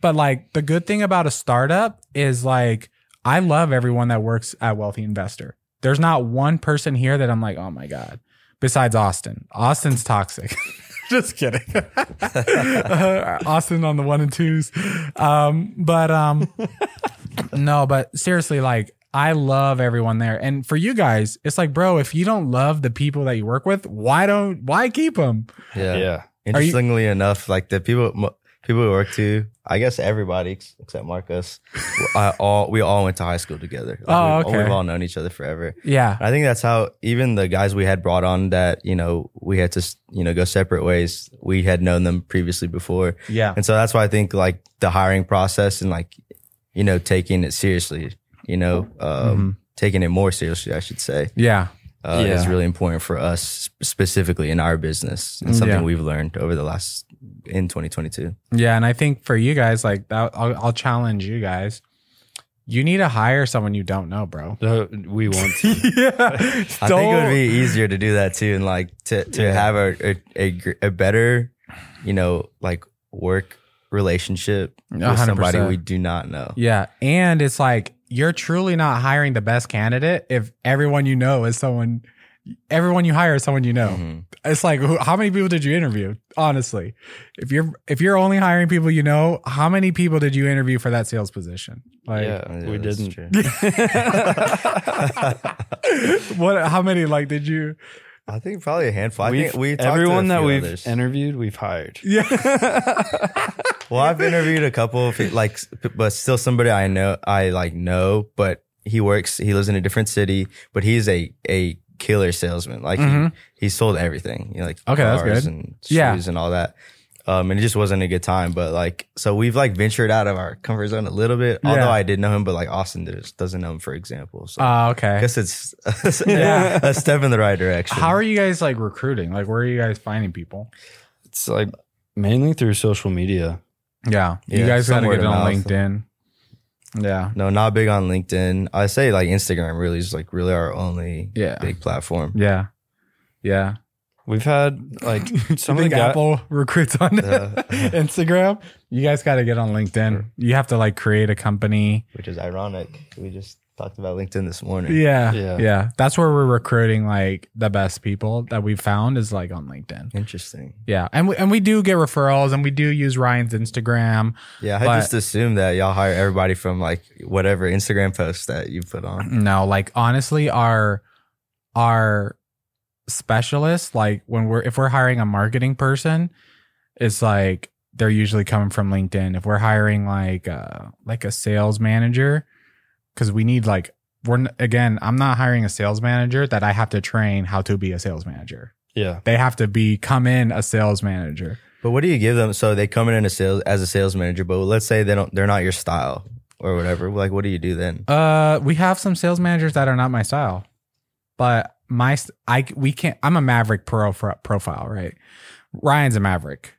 But like the good thing about a startup is like I love everyone that works at Wealthy Investor. There's not one person here that I'm like, oh my God. Besides Austin. Austin's toxic. Just kidding. Uh, Austin on the one and twos. Um, but um no, but seriously, like I love everyone there. And for you guys, it's like, bro, if you don't love the people that you work with, why don't why keep them? Yeah. Yeah. Interestingly enough, like the people mo- people we work to, I guess everybody except Marcus, I all we all went to high school together. Like, Oh, we've, okay. We've all known each other forever. Yeah. I think that's how even the guys we had brought on that you know we had to you know go separate ways. We had known them previously before, Yeah. and so that's why I think like the hiring process and like you know taking it seriously, you know, um, taking it more seriously, I should say, Yeah. uh, is really important for us specifically in our business and something Yeah. we've learned over the last in 2022. Yeah, and I think for you guys, like that, I'll, I'll challenge you guys. You need to hire someone you don't know, bro. We want to. yeah, I think it would be easier to do that too, and like to to Yeah. have a, a a a better, you know, like work relationship with 100%. somebody we do not know. Yeah, and it's like you're truly not hiring the best candidate if everyone you know is someone. Everyone you hire is someone you know. Mhm. It's like who, how many people did you interview? Honestly, if you're if you're only hiring people you know, how many people did you interview for that sales position? Like, yeah, Yeah, we didn't. true. what? How many? Like, did you? I think probably a handful. I We've- think we talked to everyone that we've others. interviewed, we've hired. Yeah. Well, I've interviewed a couple of pe- like, but still somebody I know, I like know, but he works, he lives in a different city, but he's a, a killer salesman. Like Mhm. he, he sold everything, you know, like Okay, that's cars good. and shoes Yeah. and all that. Um, and it just wasn't a good time, but like, so we've like ventured out of our comfort zone a little bit, Yeah. although I did know him, but like Austin just doesn't know him, for example. So Oh, I okay. guess it's Yeah. a step in the right direction. How are you guys like recruiting? Like, where are you guys finding people? It's like mainly through social media. Yeah, you Yeah, guys got to some get word on mouth. LinkedIn. Yeah, no, not big on LinkedIn. I say like Instagram really is like really our only Yeah. big platform. yeah, yeah. We've had like some you of think the guys. Apple recruits on Uh, Instagram? You guys got to get on LinkedIn. You have to like create a company. which is ironic. We just talked about LinkedIn this morning. Yeah, yeah, Yeah. That's where we're recruiting like the best people that we found is like on LinkedIn. Interesting. Yeah, and we, and we do get referrals, and we do use Ryan's Instagram. Yeah, I But- just assume that y'all hire everybody from like whatever Instagram post that you put on. No, like honestly, our our specialists, like when we're if we're hiring a marketing person, it's like they're usually coming from LinkedIn. If we're hiring like uh like a sales manager, because we need like we're again, I'm not hiring a sales manager that I have to train how to be a sales manager. Yeah. They have to be come in a sales manager. But what do you give them? So they come in a sales as a sales manager, but let's say they don't, they're not your style or whatever. Like, what do you do then? Uh, we have some sales managers that are not my style, but my I we can't. I'm a Maverick pro profile, right? Ryan's a Maverick.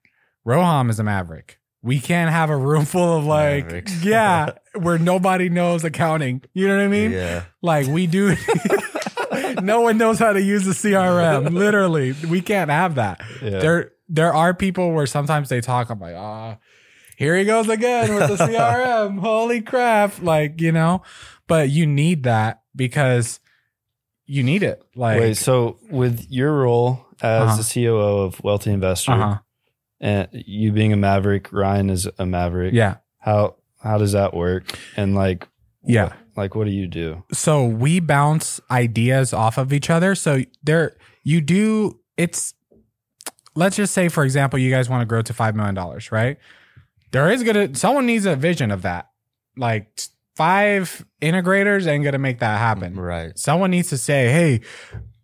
Roham is a Maverick. We can't have a room full of like, Mavericks. yeah, where nobody knows accounting. You know what I mean? yeah. Like we do. no one knows how to use the CRM. Literally, we can't have that. Yeah. There, there are people where sometimes they talk. I'm like, ah, here he goes again with the CRM. Holy crap! Like you know, but you need that because you need it. Like, Wait, so with your role as Uh-huh. the COO of Wealthy Investor uh-huh. And you being a Maverick, Ryan is a Maverick. yeah, How how does that work? And like yeah. what- like what do you do? so we bounce ideas off of each other. So there, you do. It's let's just say, for example, you guys want to grow to five million dollars, right? There is gonna someone needs a vision of that. Like five integrators ain't gonna make that happen. Right. Someone needs to say, "Hey,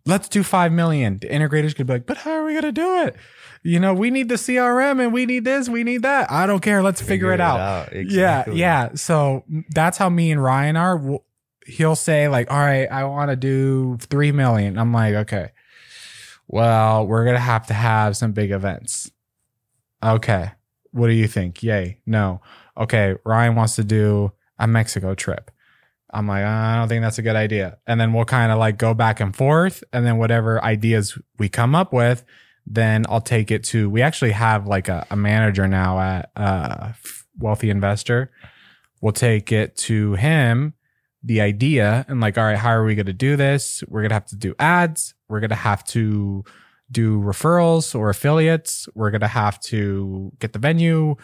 let's do five million. The integrators could be like, "But how are we gonna do it? You know, we need the CRM and we need this, we need that. I don't care. Let's figure, it out." Exactly. Yeah, yeah. So that's how me and Ryan are. He'll say like, "All right, I want to do three million. I'm like, "Okay, well, we're gonna have to have some big events." Okay, what do you think? Yay, no. Okay, Ryan wants to do a Mexico trip. I'm like, I don't think that's a good idea. And then we'll kind of like go back and forth, and then whatever ideas we come up with, then I'll take it to. We actually have like a, a manager now at uh, wealthy investor. We'll take it to him, the idea, and like, all right, how are we going to do this? We're going to have to do ads. We're going to have to do referrals or affiliates. We're going to have to get the venue,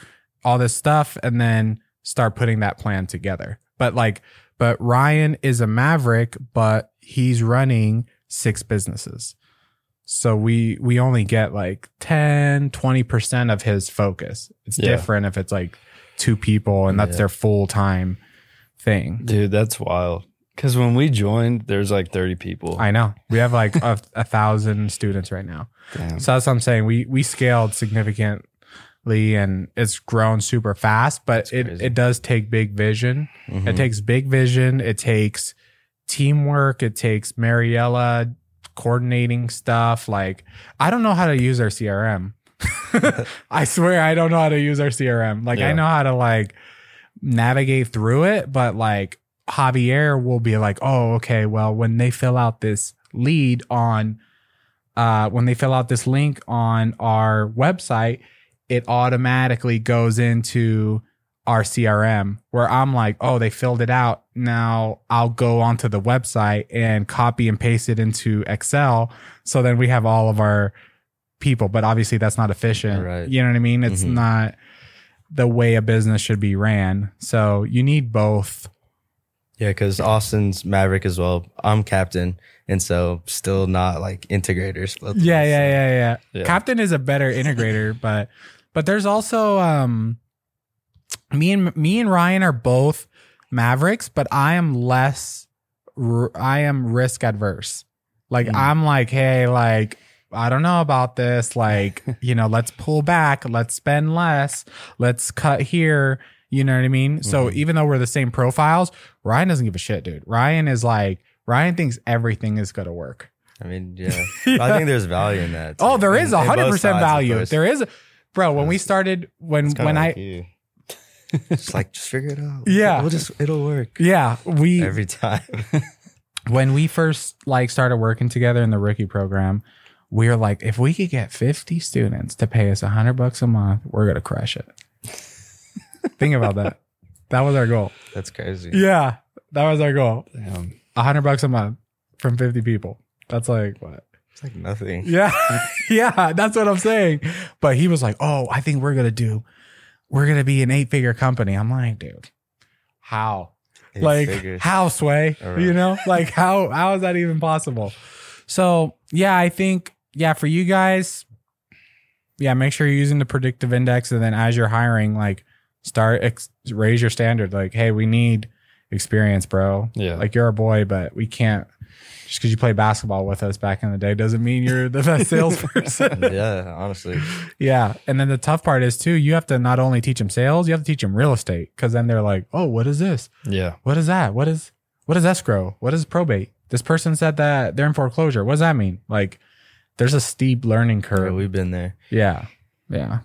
all this stuff, and then start putting that plan together. But like, but Ryan is a maverick, but he's running six businesses. So we we only get like 10, 20% of his focus. It's Yeah. different if it's like two people and that's Yeah. their full time thing. Dude, that's wild. Because when we joined, there's like 30 people. I know. We have like a, a thousand students right now. Damn. So that's what I'm saying. We we scaled significantly and it's grown super fast, but That's it, crazy. it does take big vision. It Mhm. takes big vision. It takes teamwork. It takes Mariella coordinating stuff. Like I don't know how to use our CRM. I swear I don't know how to use our CRM. Like I know how to like navigate through it, but like Javier will be like, oh, okay, well, when they fill out this lead on uh when they fill out this link on our website, it automatically goes into our CRM where I'm like, oh, they filled it out. Now I'll go onto the website and copy and paste it into Excel. So then we have all of our people, but obviously that's not efficient. Right. You know what I mean? It's Mhm. not the way a business should be ran. So you need both. Yeah, because Austin's Maverick as well. I'm captain, and so still not like integrators. Yeah, yeah, yeah, yeah, Yeah. Captain is a better integrator, but but there's also um me and me and Ryan are both Mavericks, but I am less I am risk adverse. Like Mm. I'm like, hey, like I don't know about this. Like, you know, let's pull back, let's spend less, let's cut here. You know what I mean? So Mhm. even though we're the same profiles, Ryan doesn't give a shit, dude. Ryan is like, Ryan thinks everything is gonna work. I mean, yeah. I think there's value in that. Oh, too. there In- is a hundred percent value. There is, bro. When we started, when It's kinda when like I, you. It's like just figure it out. Yeah. we'll just it'll work yeah, we every time. when we first like started working together in the rookie program, we were like, if we could get fifty students to pay us a hundred bucks a month, we're gonna crush it. Think about that. That was our goal. That's crazy. Yeah, that was our goal. Damn. A hundred bucks a month from fifty people. That's like what? It's like nothing. Yeah. yeah. That's what I'm saying. But he was like, Oh, I think we're going to do, we're going to be an eight figure company. I'm like, dude, how? Eight like, figures. how sway? Right. You know, like, how, how is that even possible? So, yeah, I think, yeah, for you guys, yeah, make sure you're using the predictive index. And then as you're hiring, like, start, ex- raise your standard. Like, hey, we need experience, bro. Yeah. Like, you're a boy, but we can't. Just because you played basketball with us back in the day doesn't mean you're the best salesperson. yeah, honestly. yeah. And then the tough part is, too, you have to not only teach them sales, you have to teach them real estate. Cause then they're like, oh, what is this? Yeah. What is that? What is, what is escrow? What is probate? This person said that they're in foreclosure. What does that mean? Like, there's a steep learning Yeah, curve. we've been there. Yeah. Yeah.